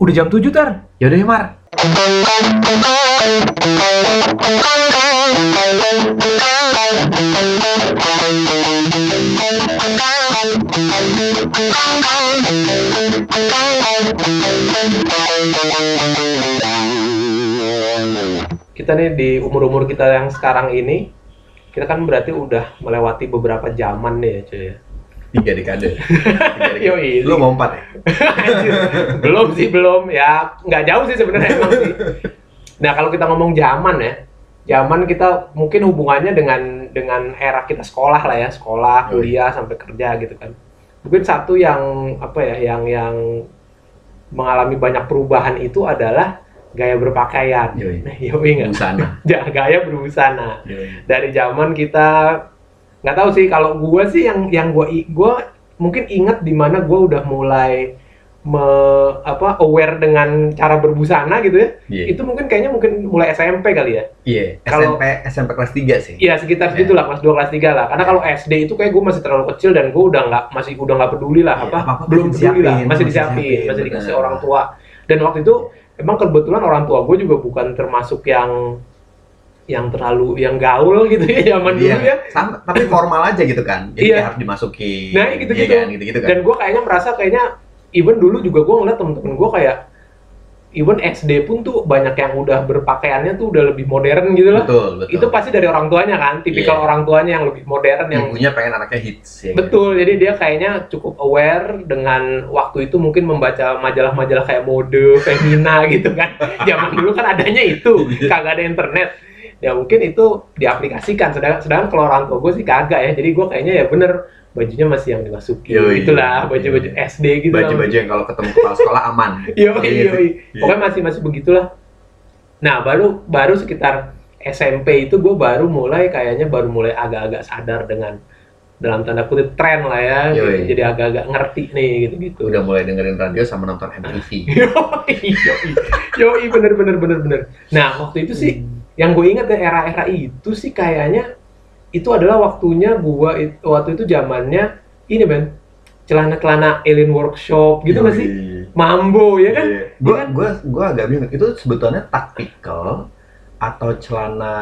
Udah jam 7 tar. Yaudah ya Mar. kita nih di umur-umur kita yang sekarang ini kita kan berarti udah melewati beberapa zaman nih ya cuy ya. Tiga dekade. Tiga dekade. Yoi. Lu mau empat ya? Belum sih belum ya nggak jauh sih sebenarnya emang sih nah kalau kita ngomong zaman ya zaman kita mungkin hubungannya dengan dengan era kita sekolah lah ya sekolah Yoi. kuliah sampai kerja gitu kan mungkin satu yang apa ya yang yang mengalami banyak perubahan itu adalah gaya berpakaian Yoi. Yoi nggak Busana. Gaya berbusana Yoi. dari zaman kita nggak tahu sih kalau gua sih yang yang gua i- gua mungkin inget di mana gua udah mulai me, apa aware dengan cara berbusana gitu ya Iya. itu mungkin kayaknya mungkin mulai SMP kali ya Iya. Kalau- SMP SMP kelas 3 sih. Iya sekitar Iya. segitulah kelas 2 kelas 3 lah karena kalau SD itu kayak gue masih terlalu kecil dan gue udah nggak masih udah nggak peduli lah Iya, apa apa-apa belum peduli lah disiapin, masih masih disiapin masih dikasih orang tua dan waktu itu emang kebetulan orang tua gue juga bukan termasuk yang yang terlalu yang gaul gitu ya zaman dulu ya Iya. Sama, tapi formal aja gitu kan. Jadi Iya. harus dimasukin. Nah, gitu-gitu. Iya kan, gitu-gitu kan. dan gue kayaknya merasa kayaknya even dulu juga gue ngeliat temen-temen gue kayak even SD pun tuh banyak yang udah berpakaiannya tuh udah lebih modern gitu lah betul, betul. itu pasti dari orang tuanya kan tipikal Iya. orang tuanya yang lebih modern yang ibunya pengen anaknya hits ya. betul jadi dia kayaknya cukup aware dengan waktu itu mungkin membaca majalah-majalah kayak mode femina gitu kan zaman dulu kan adanya itu Iya. kagak ada internet ya mungkin itu diaplikasikan sedangkan sedangkan kalau orang tua gue sih kagak ya jadi gue kayaknya ya bener bajunya masih yang dimasukin Yoi. itulah baju-baju SD gitu. Baju-baju yang kalau ketemu kepala sekolah aman. Yo, Iya. yoi. Pokoknya masih masih begitulah. Nah, baru baru sekitar SMP itu gue baru mulai kayaknya baru mulai agak-agak sadar dengan dalam tanda kutip tren lah ya. Yoi. Jadi agak-agak ngerti nih gitu-gitu. Udah mulai dengerin radio sama nonton MTV. Yoi, yoi. Yoi, bener bener bener bener. Nah, waktu itu sih yang gue ingat ya era-era itu sih kayaknya itu adalah waktunya gua it- waktu itu zamannya ini men celana-celana alien workshop gitu nggak sih mambo ya kan Gue Iya kan? gue gue agak bingung. Itu sebetulnya tactical atau celana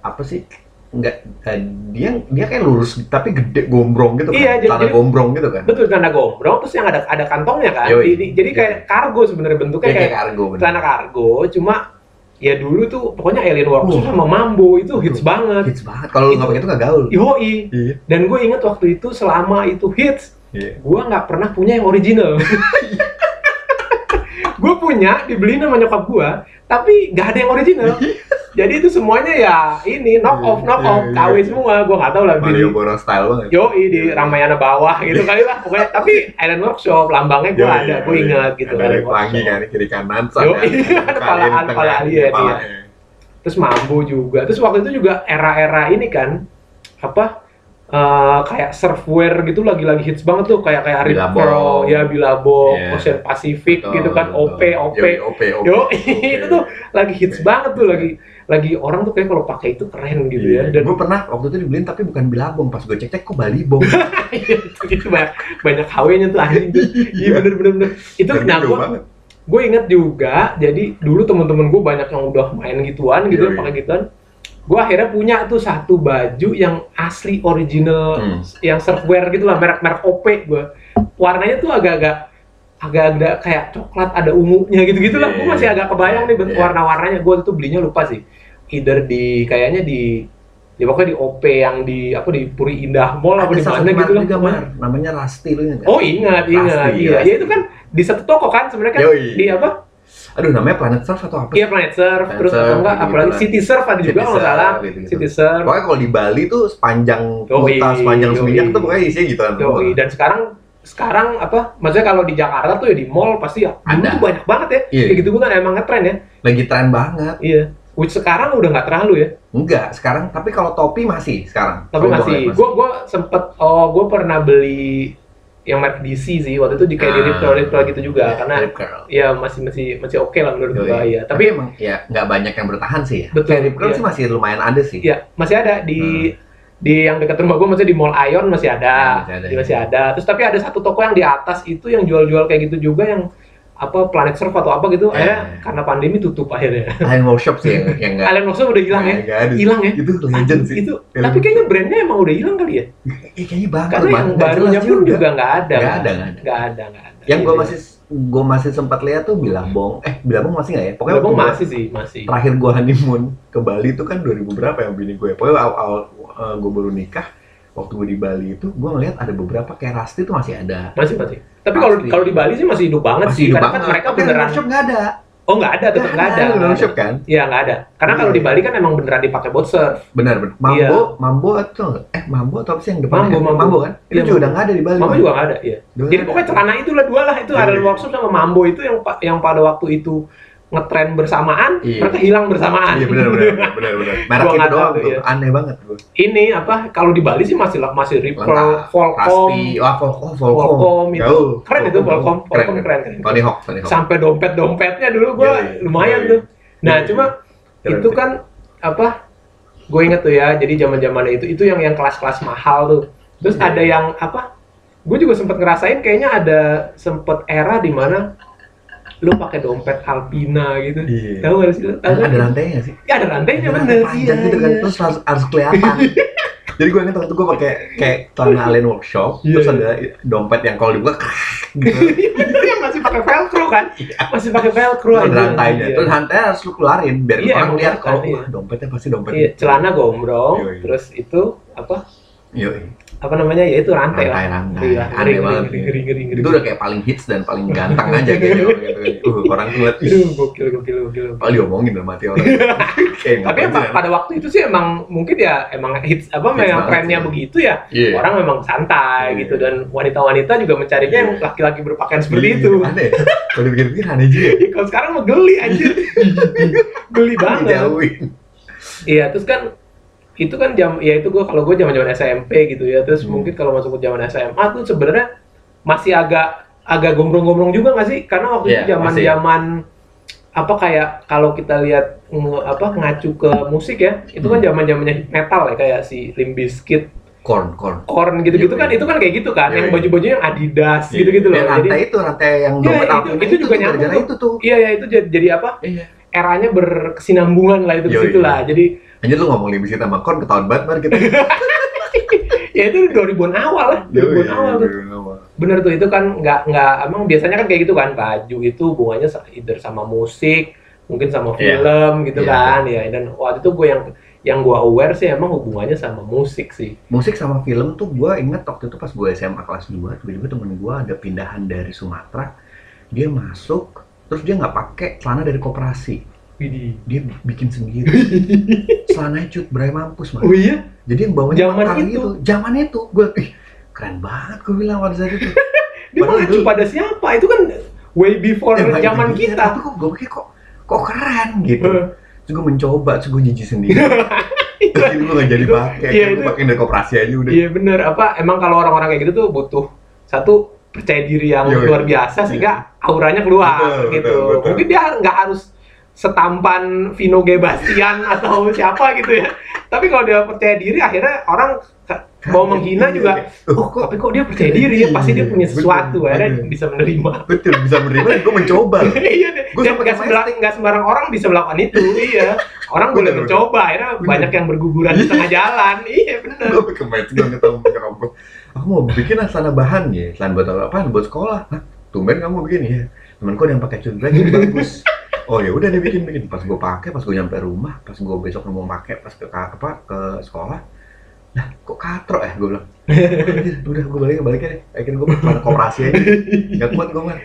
apa sih? Enggak eh, dia dia kayak lurus tapi gede gombrong gitu kan. Iya, celana jadi- gombrong gitu kan. betul celana gombrong terus yang ada ada kantongnya kan Yoi. jadi, jadi kayak kargo sebenarnya bentuknya Kayak, kayak kayak kargo celana kargo cuma ya dulu tuh pokoknya alien workshop sama mambo itu hits banget Hits banget. Kalau lu nggak pakai itu nggak gaul. yoi Iya. dan gue inget waktu itu selama itu hits Iya. gue nggak pernah punya yang original gue punya dibeli sama nyokap gue tapi nggak ada yang original jadi itu semuanya ya ini knock off knock off Iya, KW iya. semua. Gue nggak tahu lah Mario Boro style banget. Yoi di Ramayana bawah gitu kali lah. Pokoknya tapi Island Workshop lambangnya gue ada gue ingat gitu Ada pelangi kan kiri kanan Yoi, ada pala- alien, iya. terus mambo juga. Terus waktu itu juga era-era ini kan apa eh, kayak surfwear gitu lagi-lagi hits banget tuh. Kayak kayak Rip Billabong. Curl ya Billabong, Iya. Ocean Pacific gitu kan OP OP OP OP. Yo, itu tuh lagi hits banget tuh lagi lagi orang tuh kayak kalau pakai itu keren gitu ya dan gue pernah waktu itu dibeliin tapi bukan bilabong pas gue cek cek kok bali bong itu, itu banyak banyak KW-nya tuh anjing. Iya bener bener bener. Itu Dan banget. gue inget juga jadi dulu temen-temen gue banyak yang udah main gituan gitu Iya, iya. pakai gituan gue akhirnya punya tuh satu baju yang asli original Hmm. yang surfwear gitu lah merek-merek OP gue warnanya tuh agak-agak agak-agak kayak coklat ada ungunya gitu-gitu lah Iya, gue iya, masih agak kebayang nih bentuk iya. warna-warnanya gue tuh belinya lupa sih either di kayaknya di di pokoknya di OP yang di apa di Puri Indah Mall apa di mana gitu lah juga mar namanya Rasti lu ingat? Oh ingat, ingat, Rasti, iya. Rasti. Ya itu kan di satu toko kan sebenarnya kan Yoi. di apa? aduh namanya Planet Surf atau apa Iya Planet Surf, Planet terus atau enggak gitu-gitu apalagi. City Surf ada juga kalau salah. City Surf. pokoknya kalau di Bali tuh sepanjang kota sepanjang seminyak tuh pokoknya isinya gitu kan. Dan sekarang sekarang apa? Maksudnya kalau di Jakarta tuh ya di mall pasti ya Ada. tuh banyak banget ya. Iya. Kayak gitu kan emang ngetren ya. lagi tren banget Iya. Which sekarang udah nggak terlalu ya. enggak sekarang tapi kalau topi masih sekarang Tapi Kalau gua masih, gue gue sempet, oh gue pernah beli yang merek DC sih waktu itu di kayak di Ah. Ripple Ripple gitu juga karena Rip Curl. ya masih masih masih oke lah menurut gue ya. Tapi emang ya nggak banyak yang bertahan sih ya Betul, Kayak Rip Curl iya. sih masih lumayan ada sih Iya, masih ada di di yang dekat rumah gue maksudnya di Mall Ion masih ada, Hmm. Ya, masih ada, Di ya. masih ada. Terus tapi ada satu toko yang di atas itu yang jual-jual kayak gitu juga yang apa Planet Surf atau apa gitu, Ya. akhirnya karena pandemi tutup akhirnya. Alien Workshop sih yang yang Alien Workshop udah hilang ya? Hilang ya? Itu legend sih. Itu, Alien tapi kayaknya brandnya emang udah hilang kali ya? Eh, kayaknya bangkrut Karena yang barunya pun juga nggak ada. Nggak ada, nggak ada. Nggak ada. Yang gue Iya. masih gue masih sempat lihat tuh Bilabong. Eh, Bilabong masih nggak ya? Pokoknya Bilabong masih sih, masih. terakhir gue honeymoon ke Bali itu kan 2000 berapa ya bini gue. Pokoknya awal, awal gue baru nikah. Waktu gue di Bali itu, gue ngeliat ada beberapa kayak Rasti tuh masih ada. Masih masih. Tapi kalau kalau di Bali sih masih hidup banget Masih sih. hidup Karena banget. kan mereka Tapi beneran. Workshop nggak ada. Oh nggak ada, tetap nggak ada. Nggak Workshop ada. kan? Iya nggak ada. Karena kalau Iya. di Bali kan emang beneran dipakai boat surf. Benar, benar. Mambo, Iya. Mambo atau nggak? Eh, Mambo atau apa sih yang depan? Mambo, Mambo. kan? Itu Iya, juga Mambo. udah nggak ada di Bali. Mama Bang. juga nggak ada, iya. Jadi pokoknya ada. celana itulah dua lah itu Iya, Alien iya. Workshop sama Mambo itu yang yang pada waktu itu ngetren bersamaan, Iya. mereka hilang bersamaan. Iya benar benar benar benar. Merek itu doang tuh, tuh. iya. Aneh banget gue. Ini apa? Kalau di Bali sih masih masih Ripple. Volcom, wah Volcom, Volcom. Volcom itu Jauh. keren itu Volcom, Volcom Keren. keren, keren. Tony Hawk, Tony Hawk. Sampai dompet-dompetnya dulu gua Iya, iya. lumayan Iya, tuh. Nah, Iya, cuma Keren itu kan apa? Gue inget tuh ya, jadi zaman zamannya itu itu yang yang kelas-kelas mahal tuh. Terus Iya. ada yang apa? Gue juga sempet ngerasain kayaknya ada sempet era di mana lu pakai dompet Alpina gitu. Iya. Tahu gak sih? lu? Tahu Ada, ada rantainya sih? Ya ada rantainya Ada bener. rantai panjang gitu kan, iya. terus harus, harus kelihatan. Jadi gue inget waktu gue pakai kayak celana Alien Workshop, Iya, terus iya. ada dompet yang kalau dibuka gitu. Iya yang masih pakai velcro kan? Masih pakai velcro Terus ada aja. rantainya, Iya. terus rantainya harus lu keluarin biar Iya, orang lihat kalau iya. dompetnya pasti dompet. Iya, itu. celana gombrong, Iya, iya. terus itu apa? Yoi. Apa namanya? Ya itu rantai lah. Rantai-rantai. Iya, Aneh banget. ngeri, ngeri, ngeri, ngeri. Itu udah kayak paling hits dan paling ganteng aja kayaknya orang gitu. Uh, orang tuh ngeliat, Aduh, gokil, gokil, gokil. Paling diomongin dalam hati orang. Kayak Tapi emang pada waktu itu sih emang mungkin ya emang hits apa Hits memang trennya sih. begitu ya. Iya. Orang memang santai Iya. gitu dan wanita-wanita juga mencarinya yang Iya. laki-laki berpakaian seperti Iya, itu. Aneh. Kalau dipikir-pikir aneh juga. Iya, Kalau sekarang mah geli anjir. geli banget. Iya, terus kan itu kan jam ya itu gua kalau gue zaman zaman SMP gitu ya terus Hmm. mungkin kalau masuk ke zaman SMA tuh sebenarnya masih agak agak gombrong-gombrong juga nggak sih karena waktu Iya, itu zaman masih. zaman apa kayak kalau kita lihat apa ngacu ke musik ya itu kan Hmm. zaman zamannya metal ya kayak si Limp Bizkit, Korn, korn. Korn gitu-gitu Iya, kan iya. itu kan kayak gitu kan Iya, yang iya. baju-bajunya yang Adidas gitu-gitu loh jadi rantai itu, rantai yang Iya, dompet itu- Alpina itu juga nyambung itu tuh. iya ya itu jadi, jadi apa Iya. Eranya berkesinambungan lah itu Iya, situ lah jadi Anjir lu ngomong Limp Bizkit sama Korn ketahuan banget mari kita. ya itu 2000-an awal lah 2000-an awal tuh Bener tuh itu kan nggak nggak emang biasanya kan kayak gitu kan baju itu hubungannya either sama musik mungkin sama Iya. film gitu Iya. kan ya dan waktu itu gue yang yang gue aware sih emang hubungannya sama musik sih Musik sama film tuh gue inget waktu itu pas gue SMA kelas 2, tiba-tiba temen gue ada pindahan dari Sumatera, dia masuk, terus dia nggak pakai celana dari koperasi, Widih. dia bikin sendiri. Celananya cut, berai mampus oh man. iya Jadi yang bawahnya Zaman itu. gitu. Zaman itu, gue, ih keren banget gue bilang pada saat itu. dia mengacu pada siapa itu kan way before Ya, zaman kita Tapi kok gue pikir kok kok keren gitu. Eh. Terus gue mencoba, terus gue jijik sendiri. Terus gue gak jadi Itu- pakai, iya, gue itu- pakai dari koperasi aja udah. iya bener apa emang kalau orang-orang kayak gitu tuh butuh satu percaya diri yang Iya, iya. luar biasa sehingga auranya keluar Betul, gitu. betul, betul. mungkin dia nggak harus setampan Vino G. Bastian atau siapa gitu ya. Tapi kalau dia percaya diri akhirnya orang mau menghina Iya, juga iya. oh tapi kok dia percaya diri ya? Pasti dia punya Betul, sesuatu akhirnya betul. bisa menerima. Betul, bisa menerima gue mencoba. iya deh sampai nggak sembarang nggak sembarang orang bisa melakukan itu iya. Orang boleh mencoba akhirnya banyak yang berguguran di tengah jalan iya bener. Gue gue ketemu nyokap gue aku mau bikin celana bahan ya. Celana buat apa? Buat sekolah. Hah? tumben kamu bikin ya. Temenku ada yang pakai cudrek ini bagus. Oh ya udah deh bikin bikin. Pas gue pakai pas gue nyampe rumah pas gue besok mau pakai pas ke apa ke sekolah. Nah kok katro ya? Gue bilang. "Anjir, udah gue balik balik deh akhirnya gue pada koperasi aja. Nggak kuat gue mah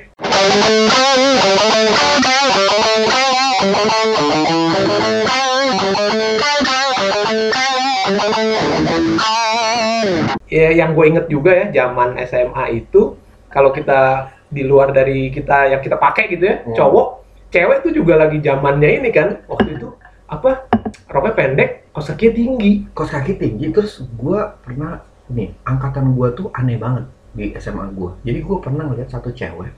ya yang gue inget juga ya zaman SMA itu kalau kita di luar dari kita yang kita pakai gitu ya Hmm. cowok cewek tuh juga lagi zamannya ini kan waktu itu apa roknya pendek kaos kakinya tinggi. Kos kaki tinggi terus gue pernah nih angkatan gue tuh aneh banget di SMA gue jadi gue pernah ngeliat satu cewek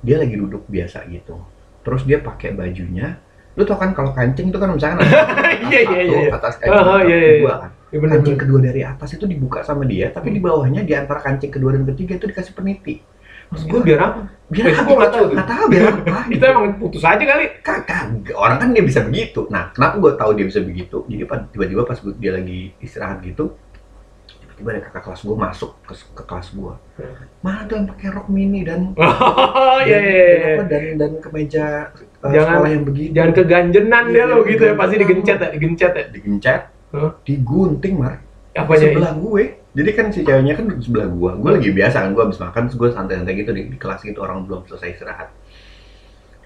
dia lagi duduk biasa gitu. Terus dia pakai bajunya lu tau kan kalau kancing itu kan misalkan ada atas Iya, iya, satu, iya. atas kancing Ah, iya, iya, kan ya bener kancing bener kedua dari atas itu dibuka sama dia tapi di bawahnya di antara kancing kedua dan ketiga itu dikasih peniti Maksud Itu gue biar apa? biar tahu tuh. nggak tahu biar apa Itu emang putus aja kali. kakak orang kan dia bisa begitu nah kenapa gue tahu dia bisa begitu jadi tiba-tiba pas dia lagi istirahat gitu tiba-tiba ada kakak kelas gue masuk ke, ke kelas gue Hmm. mana tuh yang pakai rok mini dan Oh iya dan- iya dan iya. apa, dan dan kemeja uh, Jangan- sekolah yang begitu Jangan keganjenan Iya, dia lo gitu ya, iya. pasti digencet ya, digencet ya. digencet Digunting mar. Ini? sebelah gue. Jadi kan si ceweknya kan di sebelah gue. Gue lagi biasa kan gue habis makan terus gue santai-santai gitu di, di kelas gitu orang belum selesai istirahat.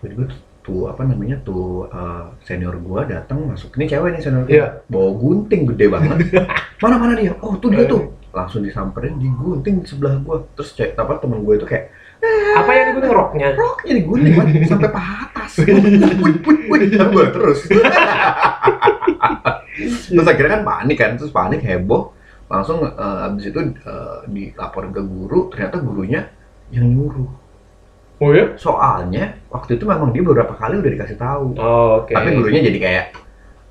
Tiba-tiba tuh, tuh apa namanya tuh uh, senior gue datang masuk. Ini cewek nih senior gue Iya. bawa gunting gede banget. Mana mana dia. Oh tuh dia tuh. Langsung disamperin digunting di sebelah gue. Terus cek apa temen gue itu kayak Apa yang digunting? Roknya? roknya digunting sampai paha atas wih wih wih gue terus terus akhirnya kan panik kan terus panik heboh langsung eh, abis itu eh, dilaporin ke guru ternyata gurunya yang nyuruh Oh ya? soalnya waktu itu memang dia beberapa kali udah dikasih tahu Oh, oke. tapi gurunya jadi kayak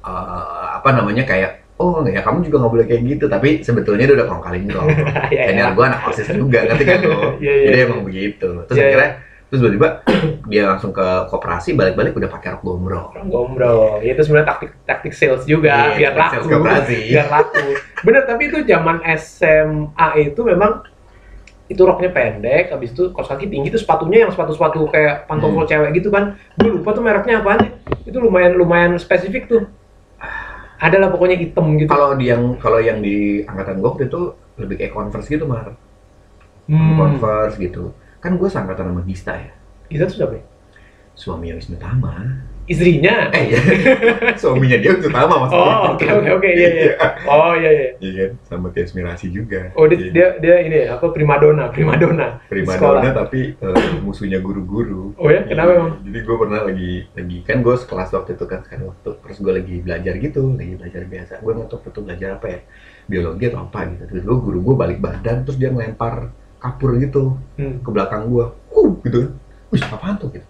eh, apa namanya kayak oh ya kamu juga nggak boleh kayak gitu tapi sebetulnya dia udah kongkalin kok Iya, iya. senior gue anak osis juga ngerti kan lo Iya, iya, jadi iya. emang begitu terus iya. akhirnya terus tiba-tiba dia langsung ke koperasi balik-balik udah pakai rok gombrong Orang gombrong. Itu sebenarnya taktik taktik sales juga Iya, biar laku. sales koperasi. Biar laku. Bener, tapi itu zaman SMA itu memang itu roknya pendek, habis itu kaos kaki tinggi itu sepatunya yang sepatu-sepatu kayak pantofel Hmm. cewek gitu kan. Gue lupa tuh mereknya apaan nih. Itu lumayan lumayan spesifik tuh. Ada lah pokoknya hitam gitu. kalau yang kalau yang di angkatan gue itu lebih kayak converse gitu mar Hmm. converse gitu kan gue seangkatan sama Dista ya Itu tuh siapa ya? suami yang Wisnu Tama Istrinya. eh ya suaminya dia Wisnu Tama maksudnya Oh, oke oke oke iya iya. Oh iya iya. iya kan sama Tias Mirasi juga Oh dia, Iya. dia dia ini ya, apa primadona, primadona. prima sekolah. donna tapi eh, musuhnya guru-guru Oh ya, kenapa Iya. emang? jadi gue pernah lagi lagi kan gue sekelas waktu itu kan sekarang waktu terus gue lagi belajar gitu lagi belajar biasa gue nggak tahu belajar apa ya biologi atau apa gitu terus gue guru gue balik badan terus dia ngelempar kapur gitu Hmm. ke belakang gue uh gitu kan. Wih apaan tuh gitu.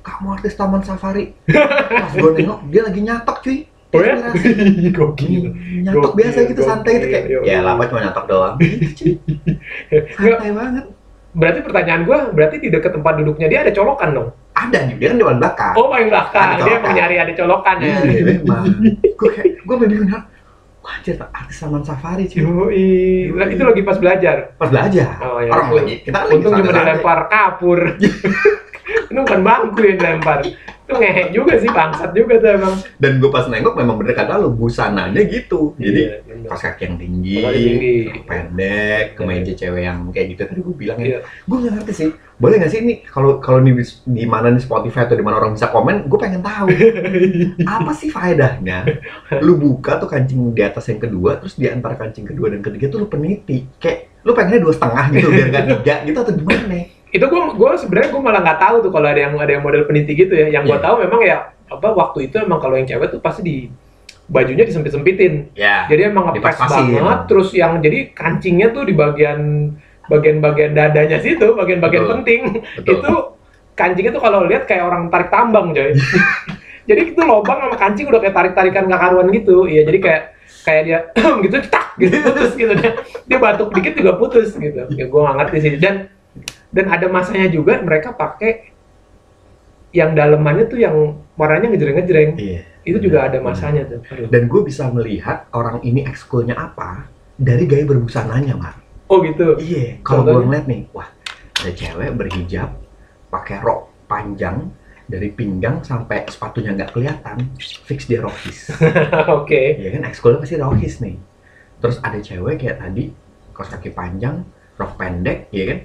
Kamu artis taman safari. Pas gue nengok dia lagi nyatok cuy. Oh ya? Gokil. nyatok Gokil, biasa gitu santai gitu kayak gokil, ya gokil. lama cuma nyatok doang. Gitu santai banget. Berarti pertanyaan gua, berarti di dekat tempat duduknya dia ada colokan dong? ada nih dia kan di belakang. Oh paling belakang, dia emang nyari ada colokan ya. Iya, memang. gue kayak, gue bingung anjir, artis Taman Safari cuy. Yoi, itu lagi pas belajar. Pas belajar. Oh, iya. Orang lagi, kita lagi Untung cuma dilempar kapur. Itu bukan bangku yang dilempar. Itu ngehe juga sih, bangsat juga tuh emang. Dan gue pas nengok memang bener kata lu, busananya gitu. Jadi, Iya, pas kaki yang tinggi, Kaos tinggi. pendek, kemeja cewek yang kayak gitu. Tadi gue bilang Iya. ya, gue nggak ngerti sih. Boleh nggak sih ini kalau kalau di, di mana di Spotify atau di mana orang bisa komen, gue pengen tahu apa sih faedahnya? Lu buka tuh kancing di atas yang kedua, terus di antara kancing kedua dan ketiga tuh lu peniti. Kayak lu pengennya dua setengah gitu biar nggak tiga gitu atau gimana? Itu gua gua sebenarnya gua malah nggak tahu tuh kalau ada yang ada yang model peniti gitu ya yang gua Iya. tahu memang ya apa waktu itu emang kalau yang cewek tuh pasti di bajunya disempit sempitin Ya. jadi emang Dipas-pasin. banget terus yang jadi kancingnya tuh di bagian bagian-bagian dadanya situ bagian-bagian Betul. penting Betul. itu kancingnya tuh kalau lihat kayak orang tarik tambang coy jadi itu lobang sama kancing udah kayak tarik-tarikan nggak karuan gitu iya jadi kayak kayak dia gitu tak gitu putus gitu dia dia batuk dikit juga putus gitu ya gua nggak ngerti sih dan dan ada masanya juga mereka pakai yang dalemannya tuh yang warnanya ngejreng-ngejreng Iya. itu juga ada masanya tuh Aduh. Dan gue bisa melihat orang ini ekskulnya apa dari gaya berbusananya, Mar. oh gitu Iya. Kalau gue ngeliat nih, wah ada cewek berhijab, pakai rok panjang dari pinggang sampai sepatunya nggak kelihatan, fix dia rohis. oke Iya kan, ekskulnya pasti rohis nih. Terus ada cewek kayak tadi, kaos kaki panjang, rok pendek, iya kan?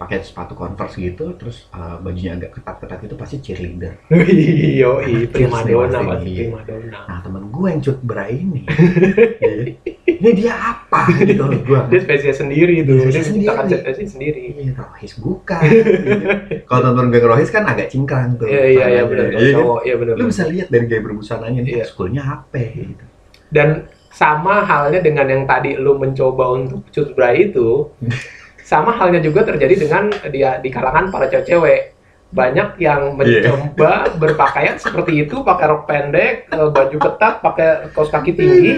Pakai sepatu converse gitu, terus uh, bajunya agak ketat-ketat itu pasti cheerleader. Yo, prima Cheers nih donna, pasti pasti nih. prima donna. Nah temen gue yang cut bra ini, iya, ini dia apa gitu loh gue. Dia spesies sendiri tuh, Spesies dia menciptakan sendiri. spesies sendiri. Iya, rohis bukan. gitu. Kalau tonton geng rohis kan agak cingkrang tuh. Iya iya iya benar, Iya kan? cowok iya benar. Lu bisa lihat dari gaya berbusananya nih, Iya. ekskulnya apa gitu. Dan sama halnya dengan yang tadi lu mencoba untuk cut bra itu, sama halnya juga terjadi dengan dia di kalangan para cewek-cewek. Banyak yang Iya. mencoba berpakaian seperti itu, pakai rok pendek, eh, baju ketat, pakai kaos kaki tinggi,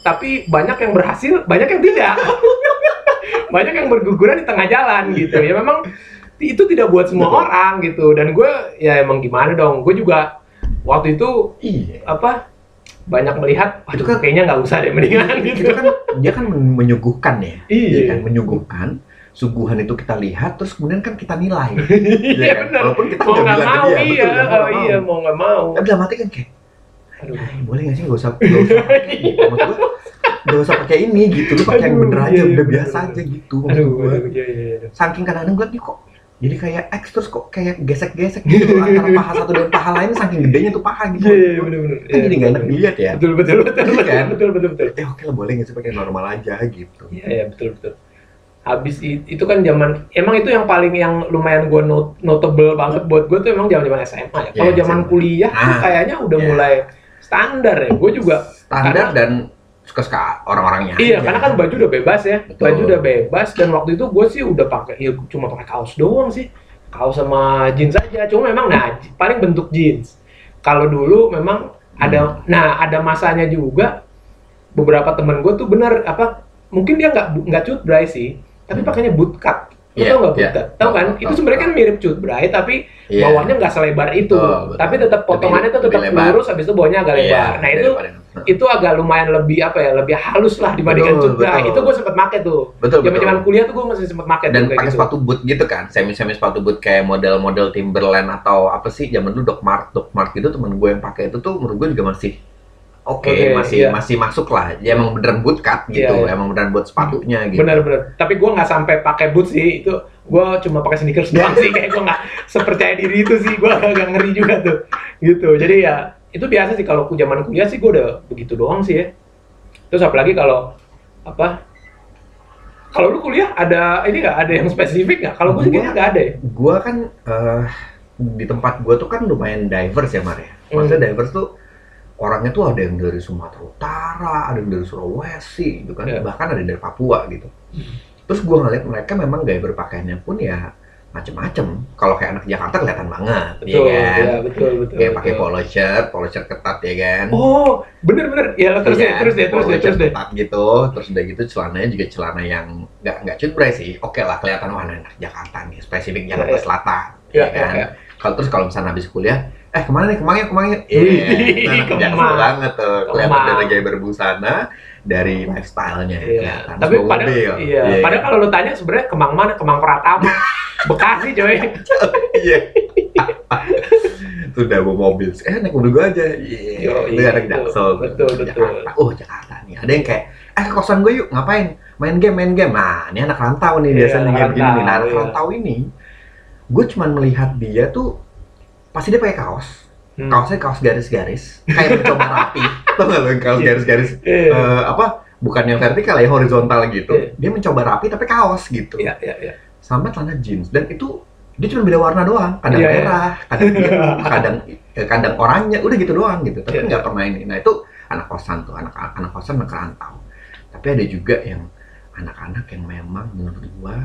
tapi banyak yang berhasil, banyak yang tidak. banyak yang berguguran di tengah jalan gitu. Ya memang itu tidak buat semua Betul. orang gitu dan gue ya emang gimana dong gue juga waktu itu Iya. apa banyak melihat itu kan- kayaknya nggak usah deh mendingan gitu Itu kan dia kan men- menyuguhkan ya. Iya. kan menyuguhkan. Suguhan itu kita lihat terus kemudian kan kita nilai. iya kan? benar Walaupun kita mau nggak mau dia, iya betul, oh, iya mau nggak mau Tapi dalam hati kan kayak, Aduh. "Eh, boleh nggak sih nggak usah nggak usah pakai gitu. Maksud usah pakai ini gitu. Lu pakai yang bener aja, iya, iya, udah bener, biasa bener. aja gitu. Aduh, iya iya iya Saking kadang-kadang gue nih kok jadi kayak X terus kok kayak gesek-gesek gitu antara paha satu dan paha lain saking gedenya tuh paha gitu. iya iya benar benar Kan jadi nggak enak dilihat ya. betul betul betul Iya betul kan? betul betul betul Eh oke lah boleh nggak sih pakai normal aja gitu. Iya, iya betul betul. Habis itu kan zaman emang itu yang paling yang lumayan gue not, notable banget buat gue tuh emang zaman zaman SMA ya. Kalau Iya, zaman SMA. kuliah tuh Ah, kayaknya udah iya. mulai standar ya. Gue juga Standar Karena- dan suka-suka orang-orangnya. iya aja. karena kan baju udah bebas ya. Betul. Baju udah bebas dan waktu itu gue sih udah pakai ya cuma pakai kaos doang sih. Kaos sama jeans aja. Cuma memang nah paling bentuk jeans. Kalau dulu memang ada Hmm. nah ada masanya juga beberapa temen gue tuh bener apa mungkin dia nggak nggak cut dry sih tapi pakainya boot cut Lo Iya, tau nggak cut? Tahu kan? Tahu, itu sebenarnya kan mirip cut bray tapi Iya. bawahnya nggak selebar itu, betul. tapi tetap potongannya tuh Lebih tetap lurus, habis itu bawahnya agak Iya, lebar. Nah itu itu agak lumayan lebih apa ya, lebih halus lah dibandingkan Betul, cut betul. Itu gue sempet make tuh. betul Zaman zaman kuliah tuh gue masih sempet make dan pakai gitu. sepatu boot gitu kan semi semi sepatu boot kayak model-model Timberland atau apa sih zaman dulu Doc Mart Doc Mart gitu temen gue yang pakai itu tuh menurut gue juga masih oke Oke, masih iya. masih masuk lah ya emang beneran boot cut gitu Iya, iya. emang beneran buat sepatunya gitu Bener-bener. Tapi gue nggak sampai pakai boot sih. Itu gue cuma pakai sneakers doang sih. Kayak gue nggak sepercaya diri itu sih. Gue agak ngeri juga tuh. Gitu. Jadi ya itu biasa sih kalau zaman kuliah sih gue udah begitu doang sih ya. Terus apalagi kalau apa? Kalau lu kuliah ada ini nggak ada yang spesifik nggak? Kalau gue sih Gua- kayaknya nggak ada. ya. gue kan eh, di tempat gue tuh kan lumayan diverse ya Mar ya maksudnya Hmm. diverse tuh orangnya tuh ada yang dari Sumatera Utara ada yang dari Sulawesi gitu kan Iya. bahkan ada yang dari Papua gitu terus gue ngeliat mereka memang gaya berpakaiannya pun ya macem-macem kalau kayak anak Jakarta kelihatan banget Betul, ya kan ya, betul, betul. kayak pakai polo shirt polo shirt ketat ya kan Oh, bener-bener. Ya terus Iya terus deh, terus deh, terus shirt deh. ketat gitu terus udah gitu celananya juga celana yang nggak nggak cutbray sih oke lah kelihatan wah anak Jakarta nih spesifik Jakarta Iya. Selatan Iya, ya kan iya, iya. kalau terus kalau misalnya habis kuliah eh ke mana nih ke mana ke mana Wih, iya nah, Kemang. Banget tuh kelihatan Kemang. dari gaya berbusana dari lifestyle-nya Iya. kelihatan Tapi mobil. iya. Padahal kalau lu tanya sebenarnya Kemang mana? Kemang Pratama. Bekasi coy. iya sudah bawa mobil eh naik mobil gua aja iya iya, anak jaksel. Betul, betul. Jakarta oh Jakarta nih ada yang kayak eh ke kosan gue yuk ngapain main game main game nah ini anak rantau nih Iya, biasanya game gini nih nah anak iya. rantau ini gue cuman melihat dia tuh pasti dia pakai kaos. Hmm. kaosnya kaos garis-garis kayak mencoba rapi. Tau gak lo kaos Iya. garis-garis? Iya. Eh, apa bukan yang vertikal ya horizontal gitu. Iya. dia mencoba rapi tapi kaos gitu. Iya, iya, iya. sama celana jeans. Dan itu dia cuma beda warna doang. Kadang Iya, iya. merah kadang biru kadang eh, kadang oranye udah gitu doang gitu. Tapi nggak pernah ini nah itu anak kosan tuh. Anak anak kosan anak rantau. Tapi ada juga yang anak-anak yang memang menurut gua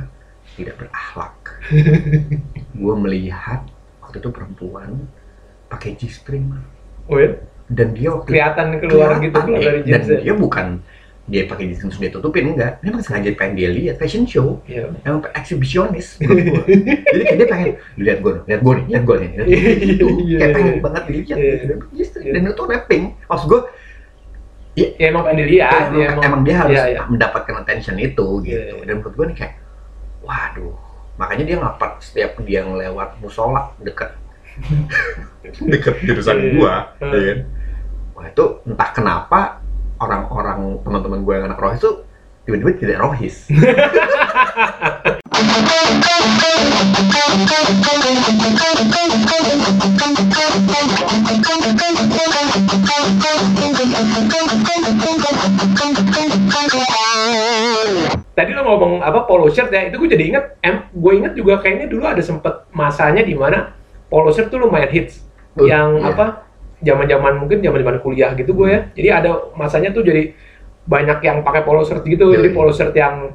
tidak berakhlak. Gua melihat waktu itu perempuan pakai G-string Oh ya? dan dia waktu Kelihatan keluar gitu kelihatan, keluar eh, dari dan jeans. ya? dia bukan dia pakai jeans terus dia tutupin enggak dia emang sengaja pengen dia lihat fashion show Iya. emang eksibisionis jadi kayak dia pengen lihat gue lihat gue nih lihat gue nih lihat gua." gitu Iya, kayak iya, pengen iya. banget dilihat Iya. gitu. dan, dan itu mapping maksud gue Ya emang pengen dilihat. emang, ya, emang dia harus Iya, iya. mendapatkan attention itu gitu Iya, iya. dan menurut gue nih kayak waduh makanya dia ngapet setiap dia ngelewat musola deket deket jurusan Iya, iya. gua Hmm. ya kan wah itu entah kenapa orang-orang teman-teman gue yang anak rohis tuh tiba-tiba tidak rohis Tadi lo ngomong apa polo shirt ya, itu gue jadi inget, em, gue inget juga kayaknya dulu ada sempet masanya di mana polo shirt tuh lumayan hits. Uh, yang iya. apa, zaman-zaman mungkin zaman-zaman kuliah gitu gue ya. Jadi ada masanya tuh jadi banyak yang pakai polo shirt gitu. Iya, jadi iya. polo shirt yang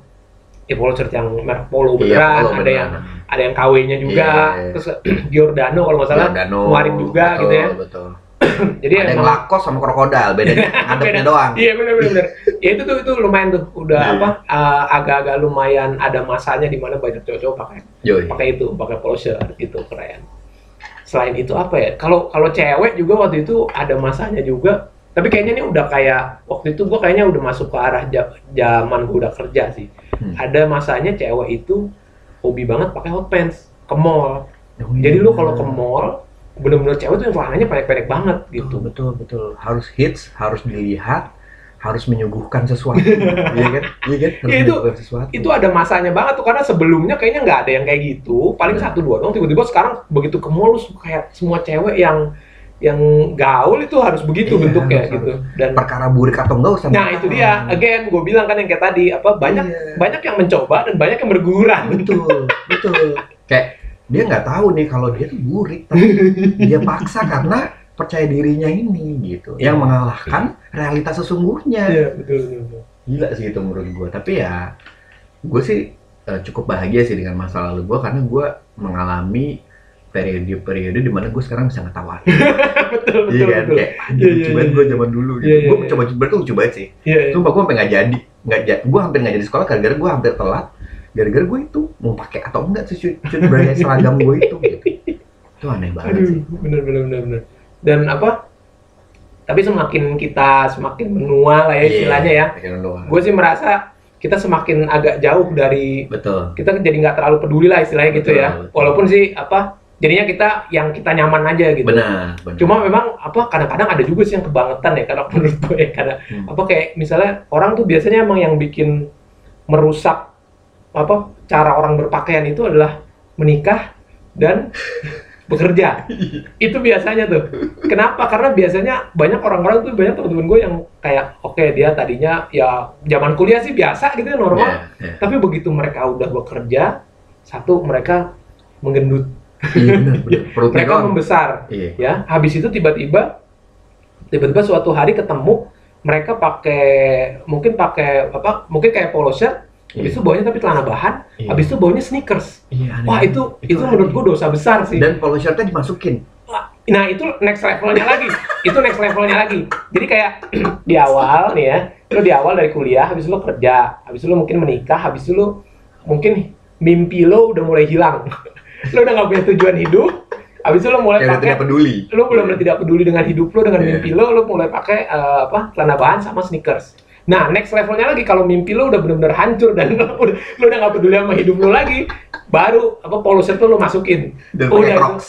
ya polo shirt yang merek polo Iya, beneran, polo ada beneran. yang ada yang KW-nya juga, Iya, iya. terus Giordano kalau nggak salah Giordano, juga betul, gitu ya. betul. Jadi Ada yang lakos sama krokodil, bedanya ngadepnya doang. Iya benar benar. Ya itu tuh itu lumayan tuh udah Iya. apa uh, agak-agak lumayan ada masanya di mana banyak cowok-cowok pakai pakai itu pakai polo shirt itu keren. Selain itu apa ya? Kalau kalau cewek juga waktu itu ada masanya juga. Tapi kayaknya ini udah kayak waktu itu gua kayaknya udah masuk ke arah zaman gua udah kerja sih. Hmm. Ada masanya cewek itu hobi banget pakai hot pants ke mall. Oh, Jadi iya. lu kalau ke mall bener-bener cewek tuh yang celananya pendek-pendek banget gitu. betul betul betul harus hits, harus dilihat, harus menyuguhkan sesuatu, iya kan? Iya kan? Harus Iya, itu- sesuatu. itu ada masanya banget tuh karena sebelumnya kayaknya nggak ada yang kayak gitu paling Hmm. satu dua dong tiba-tiba sekarang begitu ke mall lu kayak semua cewek yang yang gaul itu harus begitu Iya, bentuknya harus, gitu. dan perkara burik atau enggak usah. nah itu dia. again gue bilang kan yang kayak tadi apa banyak Iya. banyak yang mencoba dan banyak yang berguran betul betul. Kayak dia nggak tahu nih kalau dia tuh burik tapi dia paksa karena percaya dirinya ini gitu. Yang mengalahkan realitas sesungguhnya. Iya, betul betul, betul. gila sih itu menurut gue tapi ya gue sih eh, cukup bahagia sih dengan masa lalu gue karena gue mengalami periode-periode di mana gue sekarang bisa ngetawain betul betul iya kan betul kayak Iya, anjir iya, lucu banget iya. gue zaman dulu gitu Iya, iya, gue iya. coba coba tuh banget sih iya iya. Sumpah gue sampai nggak jadi, nggak jadi. Gue hampir nggak jadi sekolah gara-gara gue hampir telat. Gara-gara gue itu mau pakai atau enggak sih cut beraya seragam gue itu. Gitu. Itu aneh banget aduh sih. bener bener bener bener dan apa tapi semakin kita semakin menua lah ya istilahnya ya Pakai doang. gue sih merasa kita semakin agak jauh dari Betul. kita jadi nggak terlalu peduli lah istilahnya gitu Betul, ya betul. walaupun sih apa jadinya kita yang kita nyaman aja gitu Benar. benar. cuma memang apa kadang-kadang ada juga sih yang kebangetan ya kalau menurut gue ya karena Hmm. apa kayak misalnya orang tuh biasanya emang yang bikin merusak apa cara orang berpakaian itu adalah menikah dan bekerja itu biasanya tuh kenapa karena biasanya banyak orang-orang tuh banyak teman-teman gue yang kayak oke dia tadinya ya zaman kuliah sih biasa gitu ya normal Iya, iya. tapi begitu mereka udah bekerja satu mereka menggendut Iya benar benar. Mereka membesar Iya. ya habis itu tiba-tiba tiba-tiba suatu hari ketemu mereka pakai mungkin pakai apa mungkin kayak polo shirt habis Iya. itu bawahnya tapi celana bahan Iya. habis itu bawahnya sneakers Iya, aneh wah banget. itu itu, menurut gue dosa besar sih Dan polo shirtnya dimasukin. nah itu next levelnya lagi itu next levelnya lagi jadi kayak di awal nih ya lo di awal dari kuliah habis itu lo kerja habis itu lo mungkin menikah habis itu lo mungkin mimpi lo udah mulai hilang lo udah nggak punya tujuan hidup habis itu lo mulai udah pakai tidak peduli. lo belum tidak peduli dengan hidup lo dengan Iya. mimpi lo lo mulai pakai eh, apa celana bahan sama sneakers nah next levelnya lagi kalau mimpi lo udah benar-benar hancur dan lo udah lo udah nggak peduli sama hidup lo lagi baru apa polo shirt lo lo masukin Dan Udah pakai itu- crocs.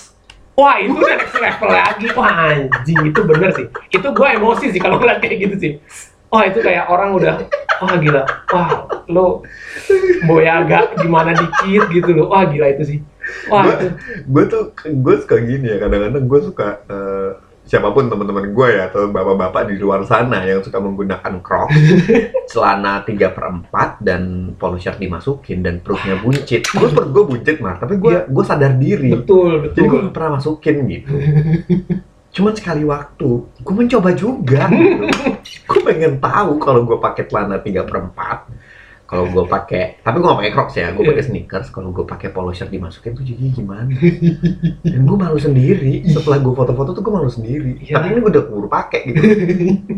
Wah itu udah next level lagi, wah anjing itu bener sih. Itu gue emosi sih kalau ngeliat kayak gitu sih. Wah itu kayak orang udah, wah gila, wah lo boyaga gimana dikit gitu loh, wah gila itu sih. Gue tuh gue suka gini ya kadang-kadang gue suka eh, siapa pun teman-teman gue ya atau bapak-bapak di luar sana yang suka menggunakan crocs celana 3 per 4 dan polo shirt dimasukin dan perutnya buncit gue perut gue buncit mah tapi gue Iya. gue sadar diri betul jadi gue betul. pernah masukin gitu cuman sekali waktu gue mencoba juga gitu. gue pengen tahu kalau gue pakai celana 3 per 4 kalau gue pakai tapi gue gak pakai crocs ya gue Iya. pakai sneakers kalau gue pakai polo shirt dimasukin tuh jadi gimana dan gue malu sendiri setelah gue foto-foto tuh gue malu sendiri Iya. tapi ini gue udah keburu pakai gitu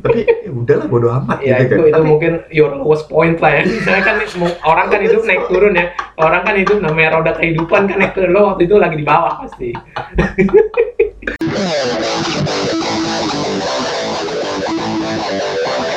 tapi ya udahlah bodo amat Ya gitu itu, kan itu tapi mungkin your lowest point lah ya. Misalnya kan orang kan hidup naik turun ya. Orang kan hidup namanya roda kehidupan kan naik turun. Lo waktu itu lagi di bawah pasti.